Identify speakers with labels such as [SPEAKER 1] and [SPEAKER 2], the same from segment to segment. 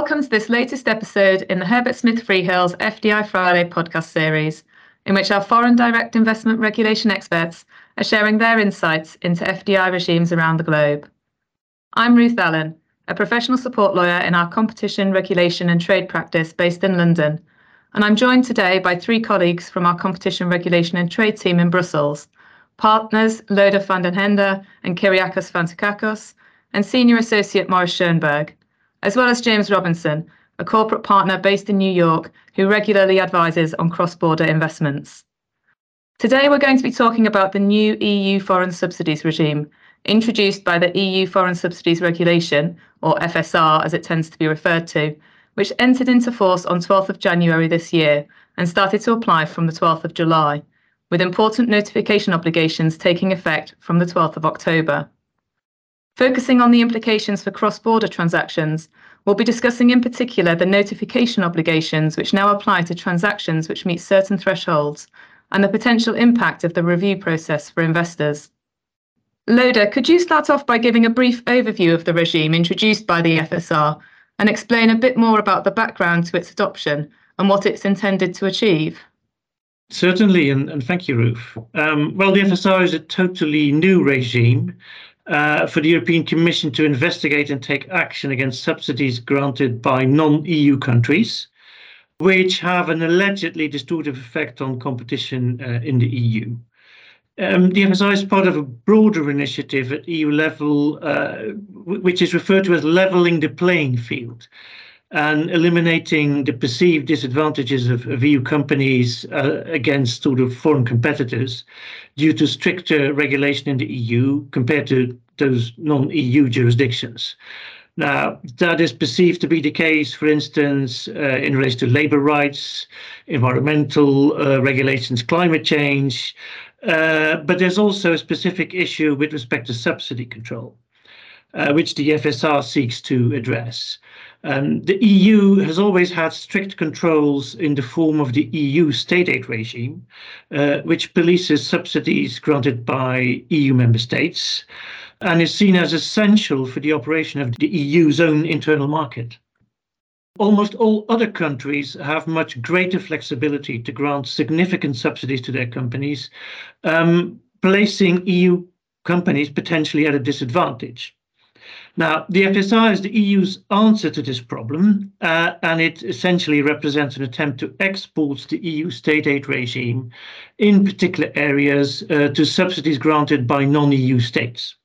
[SPEAKER 1] Welcome to this latest episode in the Herbert Smith Freehills FDI Friday podcast series, in which our foreign direct investment regulation experts are sharing their insights into FDI regimes around the globe. I'm Ruth Allen, a professional support lawyer in our competition, regulation and trade practice based in London, and I'm joined today by three colleagues from our competition, regulation and trade team in Brussels, partners Lode van den Hende and Kyriakos Fountoukakos, and senior associate Morris Schonberg, as well as James Robinson, a corporate partner based in New York who regularly advises on cross-border investments. Today we're going to be talking about the new EU foreign subsidies regime introduced by the EU Foreign Subsidies Regulation, or FSR as it tends to be referred to, which entered into force on 12th of January this year and started to apply from the 12th of July, with important notification obligations taking effect from the 12th of October. Focusing on the implications for cross-border transactions, we'll be discussing in particular the notification obligations which now apply to transactions which meet certain thresholds and the potential impact of the review process for investors. Lode, could you start off by giving a brief overview of the regime introduced by the FSR and explain a bit more about the background to its adoption and what it's intended to achieve?
[SPEAKER 2] Certainly, and, and thank you, Ruth. Um, well, the FSR is a totally new regime uh, for the European Commission to investigate and take action against subsidies granted by non EU countries, which have an allegedly distortive effect on competition uh, in the EU. Um, the FSR is part of a broader initiative at EU level, uh, which is referred to as levelling the playing field and eliminating the perceived disadvantages of, of EU companies uh, against sort of foreign competitors due to stricter regulation in the EU compared to those non-EU jurisdictions. Now, that is perceived to be the case, for instance, uh, in relation to labor rights, environmental uh, regulations, climate change, uh, but there's also a specific issue with respect to subsidy control, uh, which the FSR seeks to address. Um, the EU has always had strict controls in the form of the EU state aid regime, uh, which polices subsidies granted by EU member states and is seen as essential for the operation of the EU's own internal market. Almost all other countries have much greater flexibility to grant significant subsidies to their companies, um, placing EU companies potentially at a disadvantage. Now, the FSR is the EU's answer to this problem, uh, and it essentially represents an attempt to export the EU state aid regime in particular areas uh, to subsidies granted by non EU states.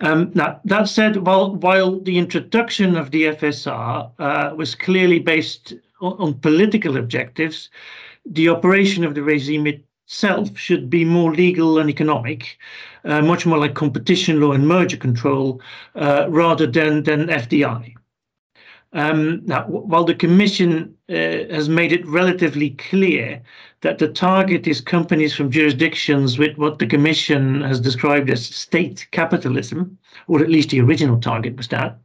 [SPEAKER 2] Um, now, that said, while, while the introduction of the FSR uh, was clearly based on, on, political objectives, the operation of the regime itself should be more legal and economic, uh, much more like competition law and merger control uh, rather than, than FDI. Um, now, while the Commission uh, has made it relatively clear that the target is companies from jurisdictions with what the Commission has described as state capitalism, or at least the original target was that,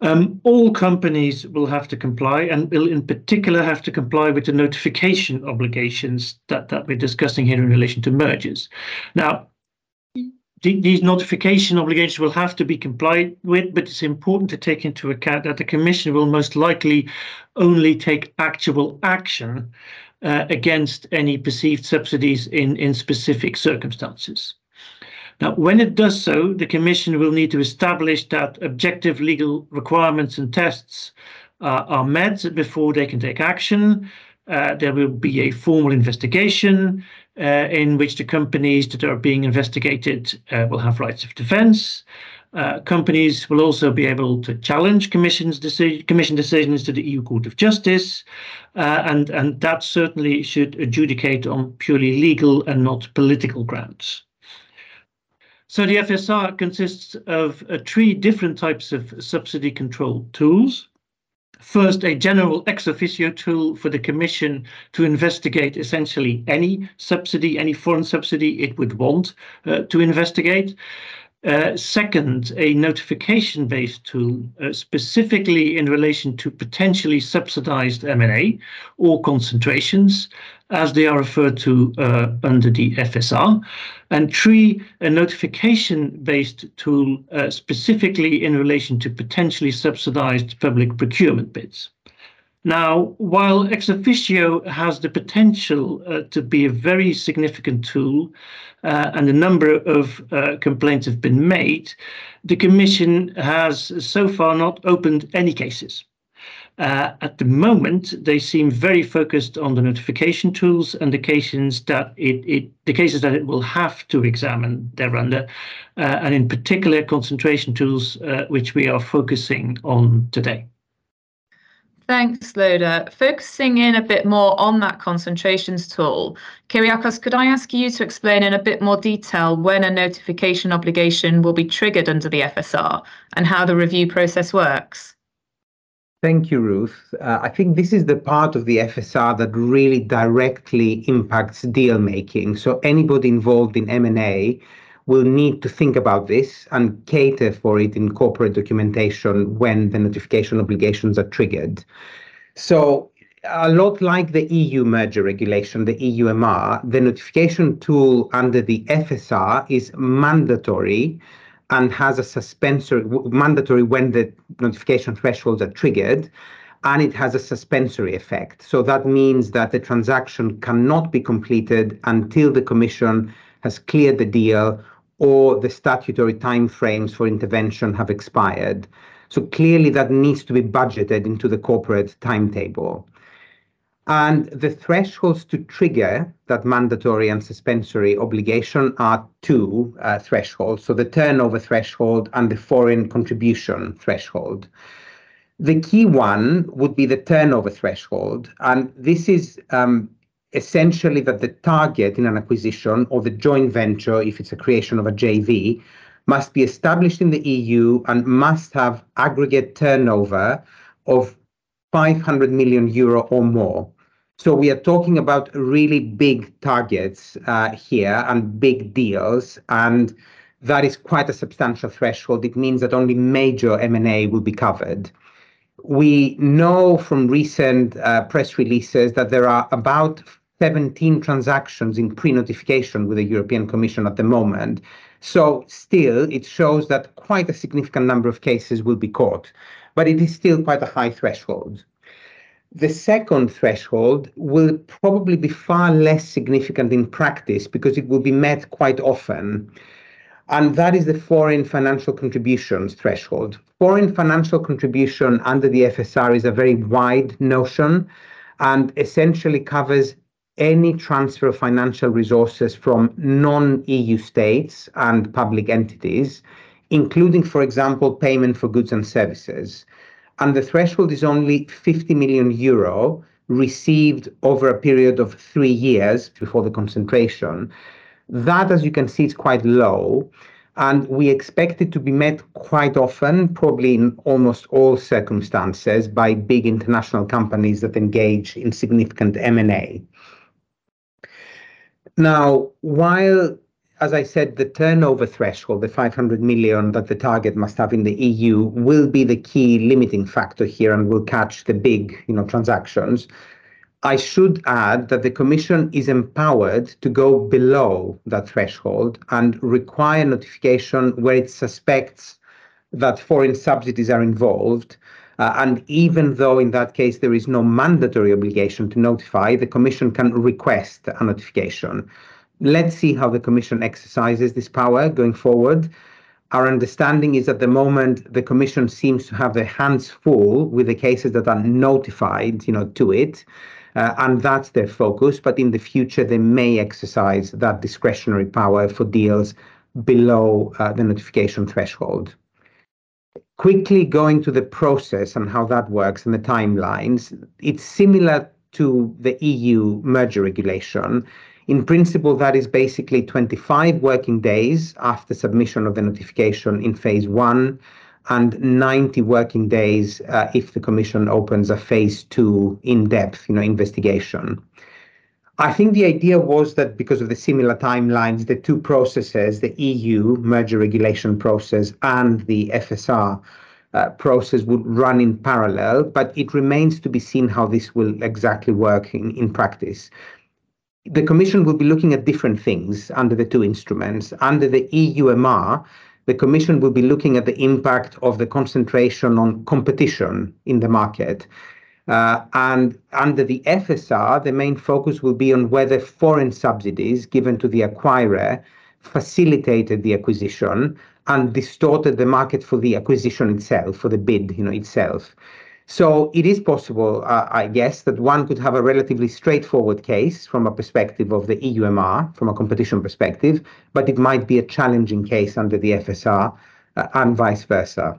[SPEAKER 2] um, all companies will have to comply and will in particular have to comply with the notification obligations that, that we're discussing here in relation to mergers. Now, these notification obligations will have to be complied with, but it's important to take into account that the Commission will most likely only take actual action uh, against any perceived subsidies in, in specific circumstances. Now, when it does so, the Commission will need to establish that objective legal requirements and tests uh, are met before they can take action. Uh, there will be a formal investigation uh, in which the companies that are being investigated uh, will have rights of defense. Uh, companies will also be able to challenge commission's deci commission decisions to the EU Court of Justice, uh, and, and that certainly should adjudicate on purely legal and not political grounds. So the FSR consists of uh, three different types of subsidy control tools. First, a general ex officio tool for the Commission to investigate essentially any subsidy, any foreign subsidy it would want uh, to investigate. Uh, second, a notification-based tool uh, specifically in relation to potentially subsidized M&A or concentrations, as they are referred to uh, under the FSR. And three, a notification-based tool uh, specifically in relation to potentially subsidized public procurement bids. Now, while ex officio has the potential uh, to be a very significant tool, uh, and a number of uh, complaints have been made, the Commission has so far not opened any cases. Uh, at the moment, they seem very focused on the notification tools and the cases that it, it the cases that it will have to examine thereunder, uh, and in particular concentration tools, uh, which we are focusing on today.
[SPEAKER 1] Thanks, Lode. Focusing in a bit more on that concentrations tool, Kyriakos, could I ask you to explain in a bit more detail when a notification obligation will be triggered under the FSR and how the review process works?
[SPEAKER 3] Thank you, Ruth. Uh, I think this is the part of the FSR that really directly impacts deal making. So anybody involved in M&A will need to think about this and cater for it in corporate documentation when the notification obligations are triggered. So a lot like the EU merger regulation, the EUMR, the notification tool under the FSR is mandatory and has a suspensory mandatory when the notification thresholds are triggered and it has a suspensory effect. So that means that the transaction cannot be completed until the Commission has cleared the deal or the statutory timeframes for intervention have expired. So clearly that needs to be budgeted into the corporate timetable. And the thresholds to trigger that mandatory and suspensory obligation are two uh, thresholds. So the turnover threshold and the foreign contribution threshold. The key one would be the turnover threshold. And this is um, essentially that the target in an acquisition or the joint venture, if it's a creation of a JV, must be established in the EU and must have aggregate turnover of 500 million euro or more. So we are talking about really big targets uh, here and big deals, and that is quite a substantial threshold. It means that only major M&A will be covered. We know from recent uh, press releases that there are about 17 transactions in pre-notification with the European Commission at the moment. So still, it shows that quite a significant number of cases will be caught, but it is still quite a high threshold. The second threshold will probably be far less significant in practice because it will be met quite often. And that is the foreign financial contributions threshold. Foreign financial contribution under the FSR is a very wide notion and essentially covers any transfer of financial resources from non-EU states and public entities, including, for example, payment for goods and services. And the threshold is only 50 million euro received over a period of three years before the concentration. That, as you can see, is quite low. And we expect it to be met quite often, probably in almost all circumstances, by big international companies that engage in significant M&A. Now, while, as I said, the turnover threshold, the 500 million that the target must have in the EU, will be the key limiting factor here and will catch the big, you know, transactions. I should add that the Commission is empowered to go below that threshold and require notification where it suspects that foreign subsidies are involved uh, and even though in that case there is no mandatory obligation to notify, the Commission can request a notification. Let's see how the Commission exercises this power going forward. Our understanding is at the moment the Commission seems to have their hands full with the cases that are notified, you know, to it, uh, and that's their focus. But in the future, they may exercise that discretionary power for deals below uh, the notification threshold quickly going to the process and how that works and the timelines, it's similar to the EU merger regulation. In principle, that is basically 25 working days after submission of the notification in phase one and 90 working days uh, if the commission opens a phase two in-depth you know, investigation. I think the idea was that because of the similar timelines, the two processes, the EU merger regulation process and the FSR uh, process would run in parallel, but it remains to be seen how this will exactly work in, in practice. The Commission will be looking at different things under the two instruments. Under the EUMR, the Commission will be looking at the impact of the concentration on competition in the market uh, and under the FSR, the main focus will be on whether foreign subsidies given to the acquirer facilitated the acquisition and distorted the market for the acquisition itself, for the bid, you know, itself. So it is possible, uh, I guess, that one could have a relatively straightforward case from a perspective of the EUMR, from a competition perspective, but it might be a challenging case under the FSR uh, and vice versa.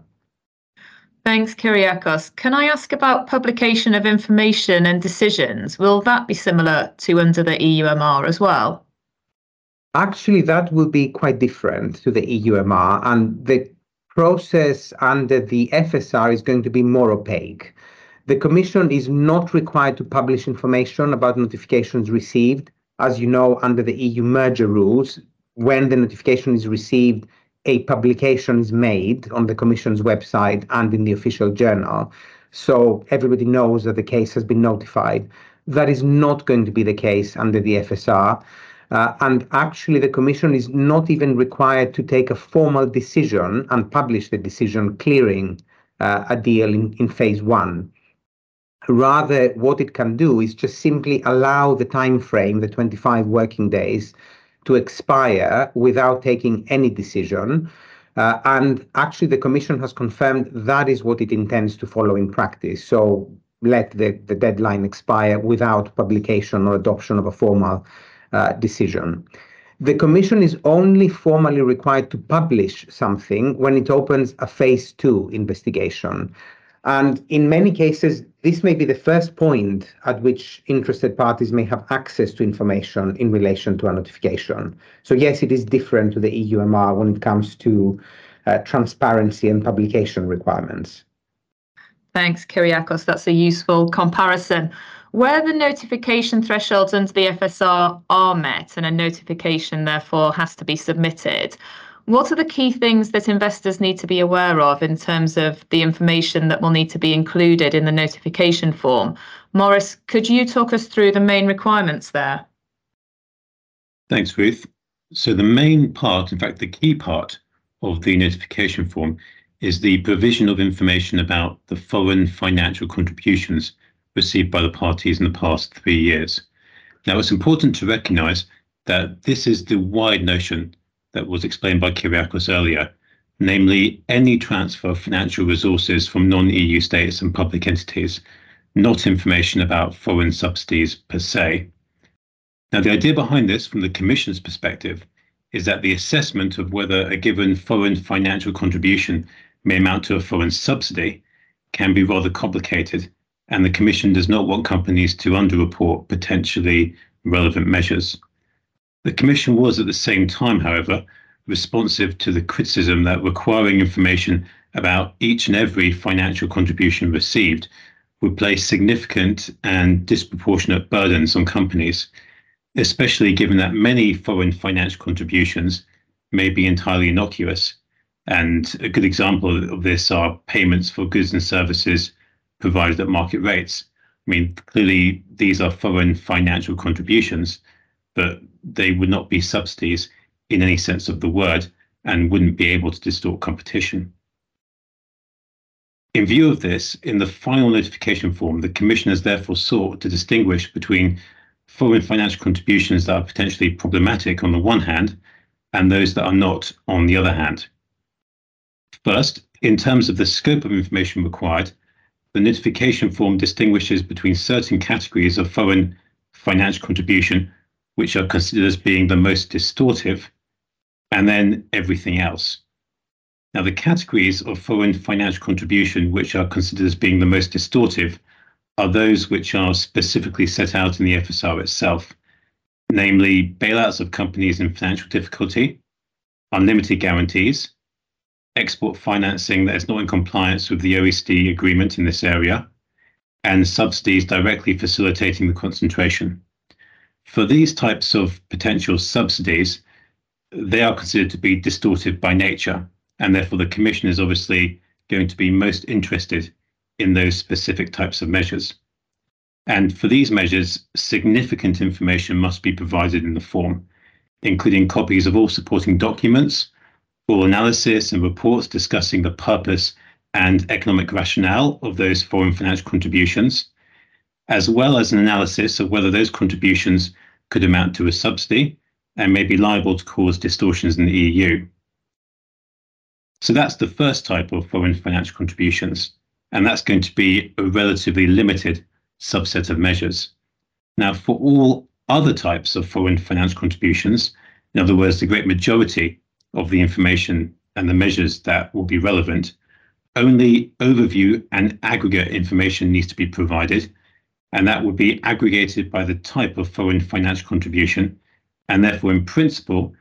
[SPEAKER 1] Thanks, Kyriakos. Can I ask about publication of information and decisions? Will that be similar to under the EUMR as well?
[SPEAKER 3] Actually, that will be quite different to the EUMR, and the process under the FSR is going to be more opaque. The Commission is not required to publish information about notifications received. As you know, under the EU merger rules, when the notification is received, a publication is made on the Commission's website and in the official journal. So everybody knows that the case has been notified. That is not going to be the case under the FSR. Uh, and actually, the Commission is not even required to take a formal decision and publish the decision clearing uh, a deal in, in phase one. Rather, what it can do is just simply allow the time frame, the 25 working days, to expire without taking any decision. Uh, and actually, the Commission has confirmed that is what it intends to follow in practice. So let the, deadline expire without publication or adoption of a formal uh, decision. The Commission is only formally required to publish something when it opens a phase two investigation. And in many cases, this may be the first point at which interested parties may have access to information in relation to a notification. So, yes, it is different to the EUMR when it comes to uh, transparency and publication requirements.
[SPEAKER 1] Thanks, Kyriakos. That's a useful comparison. Where the notification thresholds under the FSR are met and a notification therefore has to be submitted, what are the key things that investors need to be aware of in terms of the information that will need to be included in the notification form? Morris, could you talk us through the main requirements there?
[SPEAKER 4] Thanks, Ruth. So the main part, in fact, the key part of the notification form is the provision of information about the foreign financial contributions received by the parties in the past three years. Now, it's important to recognise that this is the wide notion that was explained by Kyriakos earlier, namely any transfer of financial resources from non-EU states and public entities, not information about foreign subsidies per se. Now, the idea behind this, from the Commission's perspective, is that the assessment of whether a given foreign financial contribution may amount to a foreign subsidy can be rather complicated, and the Commission does not want companies to underreport potentially relevant measures. The Commission was at the same time, however, responsive to the criticism that requiring information about each and every financial contribution received would place significant and disproportionate burdens on companies, especially given that many foreign financial contributions may be entirely innocuous. And a good example of this are payments for goods and services provided at market rates. I mean, clearly, these are foreign financial contributions, but they would not be subsidies in any sense of the word and wouldn't be able to distort competition. In view of this, in the final notification form, the Commission has therefore sought to distinguish between foreign financial contributions that are potentially problematic on the one hand and those that are not on the other hand. First, in terms of the scope of information required, the notification form distinguishes between certain categories of foreign financial contribution which are considered as being the most distortive, and then everything else. Now, the categories of foreign financial contribution which are considered as being the most distortive are those which are specifically set out in the FSR itself, namely bailouts of companies in financial difficulty, unlimited guarantees, export financing that is not in compliance with the OECD agreement in this area, and subsidies directly facilitating the concentration. For these types of potential subsidies, they are considered to be distorted by nature, and therefore the Commission is obviously going to be most interested in those specific types of measures. And for these measures, significant information must be provided in the form, including copies of all supporting documents, all analysis and reports discussing the purpose and economic rationale of those foreign financial contributions, as well as an analysis of whether those contributions could amount to a subsidy and may be liable to cause distortions in the EU. So that's the first type of foreign financial contributions, and that's going to be a relatively limited subset of measures. Now, for all other types of foreign financial contributions, in other words, the great majority of the information and the measures that will be relevant, only overview and aggregate information needs to be provided, and that would be aggregated by the type of foreign financial contribution, and therefore, in principle,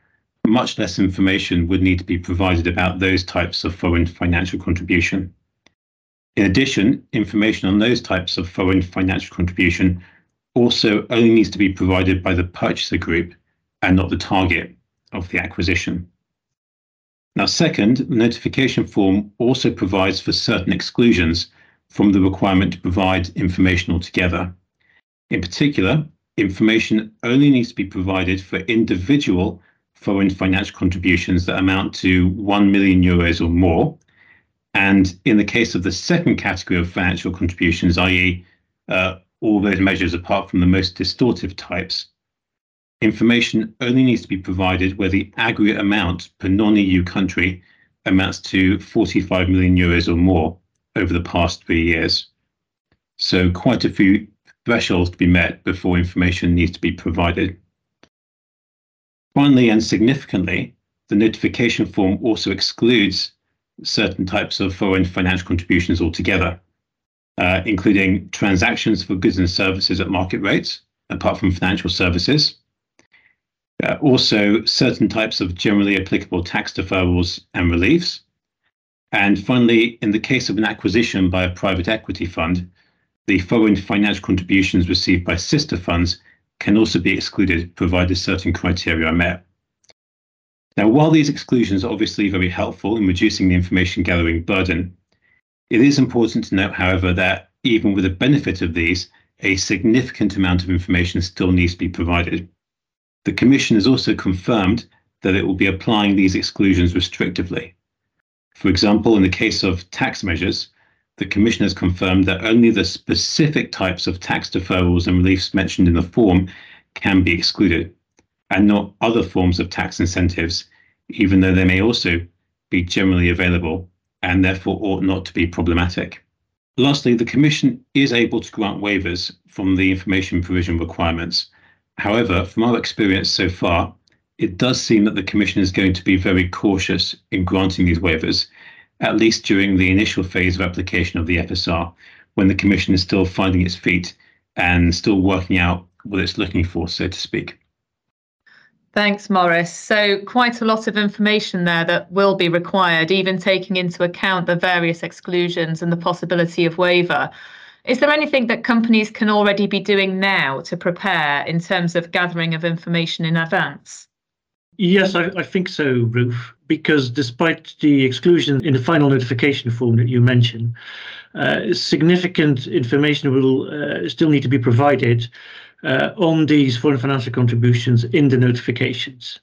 [SPEAKER 4] much less information would need to be provided about those types of foreign financial contribution. In addition, information on those types of foreign financial contribution also only needs to be provided by the purchaser group and not the target of the acquisition. Now, second, the notification form also provides for certain exclusions from the requirement to provide information altogether. In particular, information only needs to be provided for individual foreign financial contributions that amount to 1 million euros or more. And in the case of the second category of financial contributions, i.e., uh, all those measures apart from the most distortive types, information only needs to be provided where the aggregate amount per non-EU country amounts to 45 million euros or more over the past three years. So quite a few thresholds to be met before information needs to be provided. Finally and significantly, the notification form also excludes certain types of foreign financial contributions altogether, uh, including transactions for goods and services at market rates, apart from financial services, uh, also, certain types of generally applicable tax deferrals and reliefs. And finally, in the case of an acquisition by a private equity fund, the foreign financial contributions received by sister funds can also be excluded provided certain criteria are met. Now, while these exclusions are obviously very helpful in reducing the information gathering burden, it is important to note, however, that even with the benefit of these, a significant amount of information still needs to be provided. The Commission has also confirmed that it will be applying these exclusions restrictively. For example, in the case of tax measures, the Commission has confirmed that only the specific types of tax deferrals and reliefs mentioned in the form can be excluded, and not other forms of tax incentives, even though they may also be generally available and therefore ought not to be problematic. Lastly, the Commission is able to grant waivers from the information provision requirements However, from our experience so far, it does seem that the Commission is going to be very cautious in granting these waivers, at least during the initial phase of application of the FSR, when the Commission is still finding its feet and still working out what it's looking for, so to speak.
[SPEAKER 1] Thanks, Morris. So, quite a lot of information there that will be required, even taking into account the various exclusions and the possibility of waiver. Is there anything that companies can already be doing now to prepare in terms of gathering of information in advance?
[SPEAKER 2] Yes, I, I, think so, Ruth, because despite the exclusion in the final notification form that you mentioned, uh, significant information will uh, still need to be provided uh, on these foreign financial contributions in the notifications.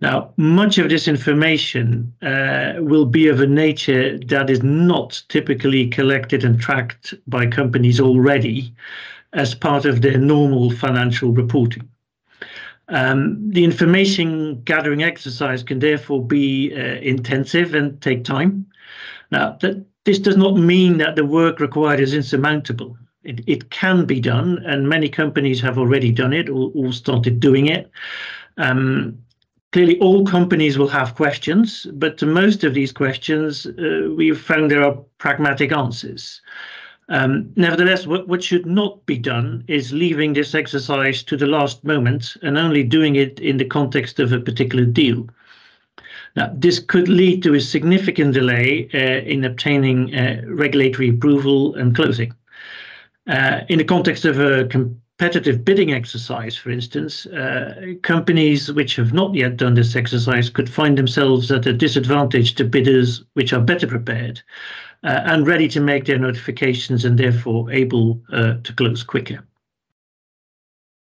[SPEAKER 2] Now, much of this information uh, will be of a nature that is not typically collected and tracked by companies already as part of their normal financial reporting. Um, the information gathering exercise can therefore be uh, intensive and take time. Now, that, this does not mean that the work required is insurmountable. It, it can be done, and many companies have already done it or, or started doing it. Um, clearly all companies will have questions, but to most of these questions, uh, we've found there are pragmatic answers. Um, nevertheless, what, what should not be done is leaving this exercise to the last moment and only doing it in the context of a particular deal. Now, this could lead to a significant delay uh, in obtaining uh, regulatory approval and closing. Uh, in the context of a competitive bidding exercise, for instance, uh, companies which have not yet done this exercise could find themselves at a disadvantage to bidders which are better prepared uh, and ready to make their notifications and therefore able uh, to close quicker.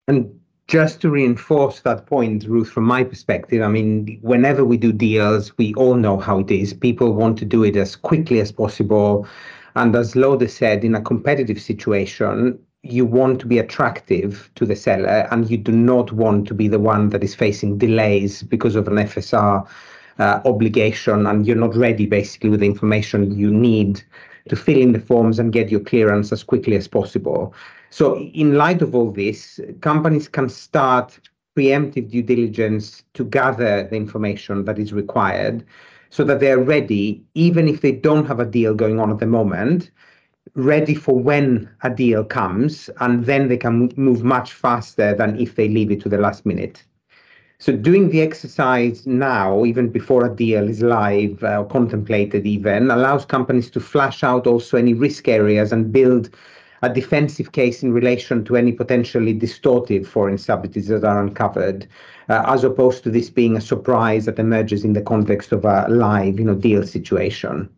[SPEAKER 3] And just to reinforce that point, Ruth, from my perspective, I mean, whenever we do deals, we all know how it is. People want to do it as quickly as possible. And as Lode said, in a competitive situation, you want to be attractive to the seller and you do not want to be the one that is facing delays because of an FSR Uh, obligation and you're not ready basically with the information you need to fill in the forms and get your clearance as quickly as possible. So, in light of all this, companies can start preemptive due diligence to gather the information that is required so that they're ready, even if they don't have a deal going on at the moment, ready for when a deal comes, and then they can move much faster than if they leave it to the last minute. So doing the exercise now, even before a deal is live uh, or contemplated even, allows companies to flash out also any risk areas and build a defensive case in relation to any potentially distortive foreign subsidies that are uncovered, uh, as opposed to this being a surprise that emerges in the context of a live you know, deal situation.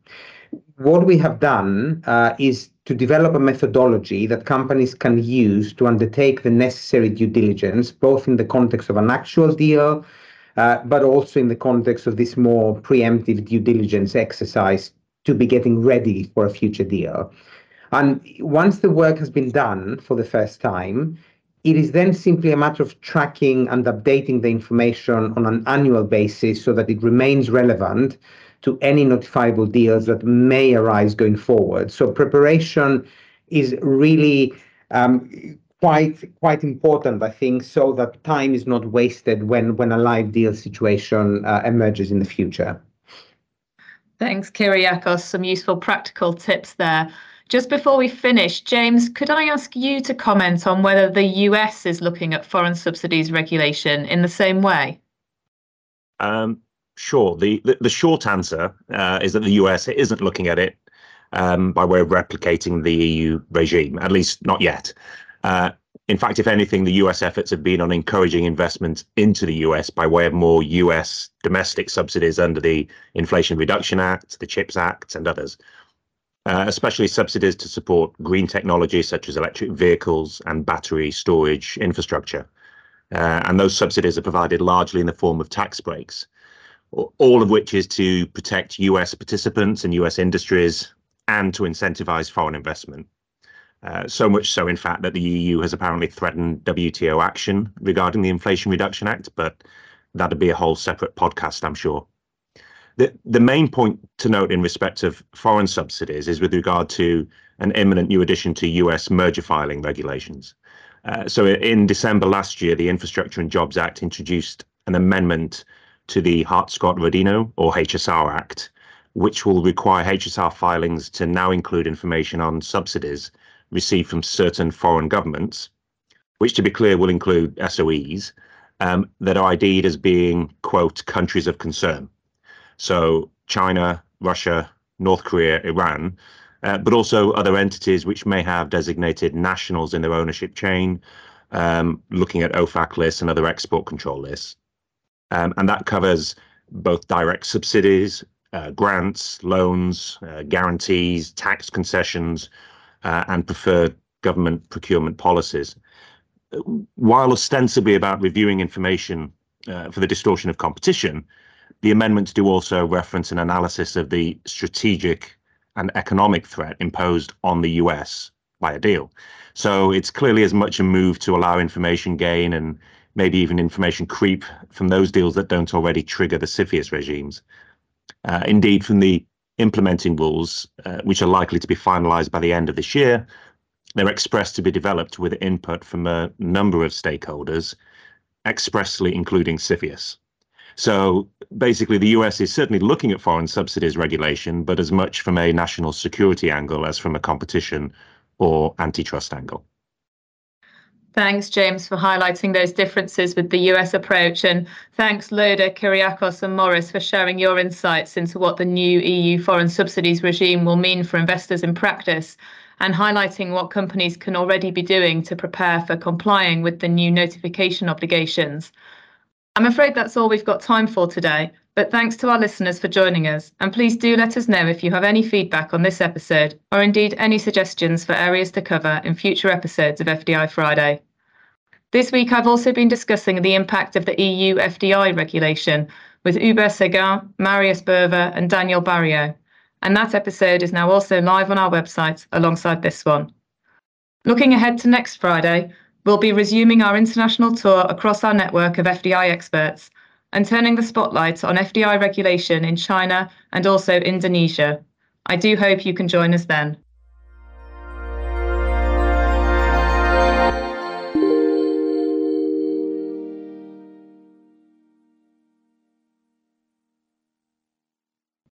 [SPEAKER 3] What we have done uh, is to develop a methodology that companies can use to undertake the necessary due diligence, both in the context of an actual deal, uh, but also in the context of this more preemptive due diligence exercise to be getting ready for a future deal. And once the work has been done for the first time, it is then simply a matter of tracking and updating the information on an annual basis so that it remains relevant to any notifiable deals that may arise going forward. So preparation is really um, quite quite important, I think, so that time is not wasted when when a live deal situation uh, emerges in the future.
[SPEAKER 1] Thanks, Kyriakos. Some useful practical tips there. Just before we finish, James, could I ask you to comment on whether the US is looking at foreign subsidies regulation in the same way?
[SPEAKER 5] Sure. The, the, the short answer uh, is that the US isn't looking at it um, by way of replicating the EU regime, at least not yet. Uh, in fact, if anything, the US efforts have been on encouraging investment into the US by way of more US domestic subsidies under the Inflation Reduction Act, the CHIPS Act, and others uh, especially subsidies to support green technology such as electric vehicles and battery storage infrastructure. Uh, and those subsidies are provided largely in the form of tax breaks, all of which is to protect US participants and US industries and to incentivize foreign investment. Uh, so much so, in fact, that the EU has apparently threatened WTO action regarding the Inflation Reduction Act, but that'd be a whole separate podcast, I'm sure. The, the main point to note in respect of foreign subsidies is with regard to an imminent new addition to US merger filing regulations. Uh, so in December last year, the Infrastructure and Jobs Act introduced an amendment to the Hart-Scott-Rodino or HSR Act, which will require HSR filings to now include information on subsidies received from certain foreign governments, which to be clear will include SOEs, um, that are ID'd as being, quote, countries of concern. So China, Russia, North Korea, Iran, uh, but also other entities which may have designated nationals in their ownership chain, um, looking at OFAC lists and other export control lists. Um, and that covers both direct subsidies, uh, grants, loans, uh, guarantees, tax concessions, uh, and preferred government procurement policies. While ostensibly about reviewing information uh, for the distortion of competition, the amendments do also reference an analysis of the strategic and economic threat imposed on the US by a deal. So it's clearly as much a move to allow information gain and maybe even information creep from those deals that don't already trigger the CFIUS regimes. Uh, indeed, from the implementing rules, uh, which are likely to be finalized by the end of this year, they're expressed to be developed with input from a number of stakeholders, expressly including CFIUS. So basically, the US is certainly looking at foreign subsidies regulation, but as much from a national security angle as from a competition or antitrust angle.
[SPEAKER 1] Thanks, James, for highlighting those differences with the US approach. And thanks, Lode, Kyriakos, and Morris, for sharing your insights into what the new EU foreign subsidies regime will mean for investors in practice. and highlighting what companies can already be doing to prepare for complying with the new notification obligations. I'm afraid that's all we've got time for today, but thanks to our listeners for joining us, and please do let us know if you have any feedback on this episode or indeed any suggestions for areas to cover in future episodes of FDI Friday. This week I've also been discussing the impact of the EU FDI regulation with Hubert Seguin, Marius Berver, and Daniel Barrio, and that episode is now also live on our website alongside this one. Looking ahead to next Friday, we'll be resuming our international tour across our network of FDI experts and turning the spotlight on FDI regulation in China and also Indonesia. I do hope you can join us then.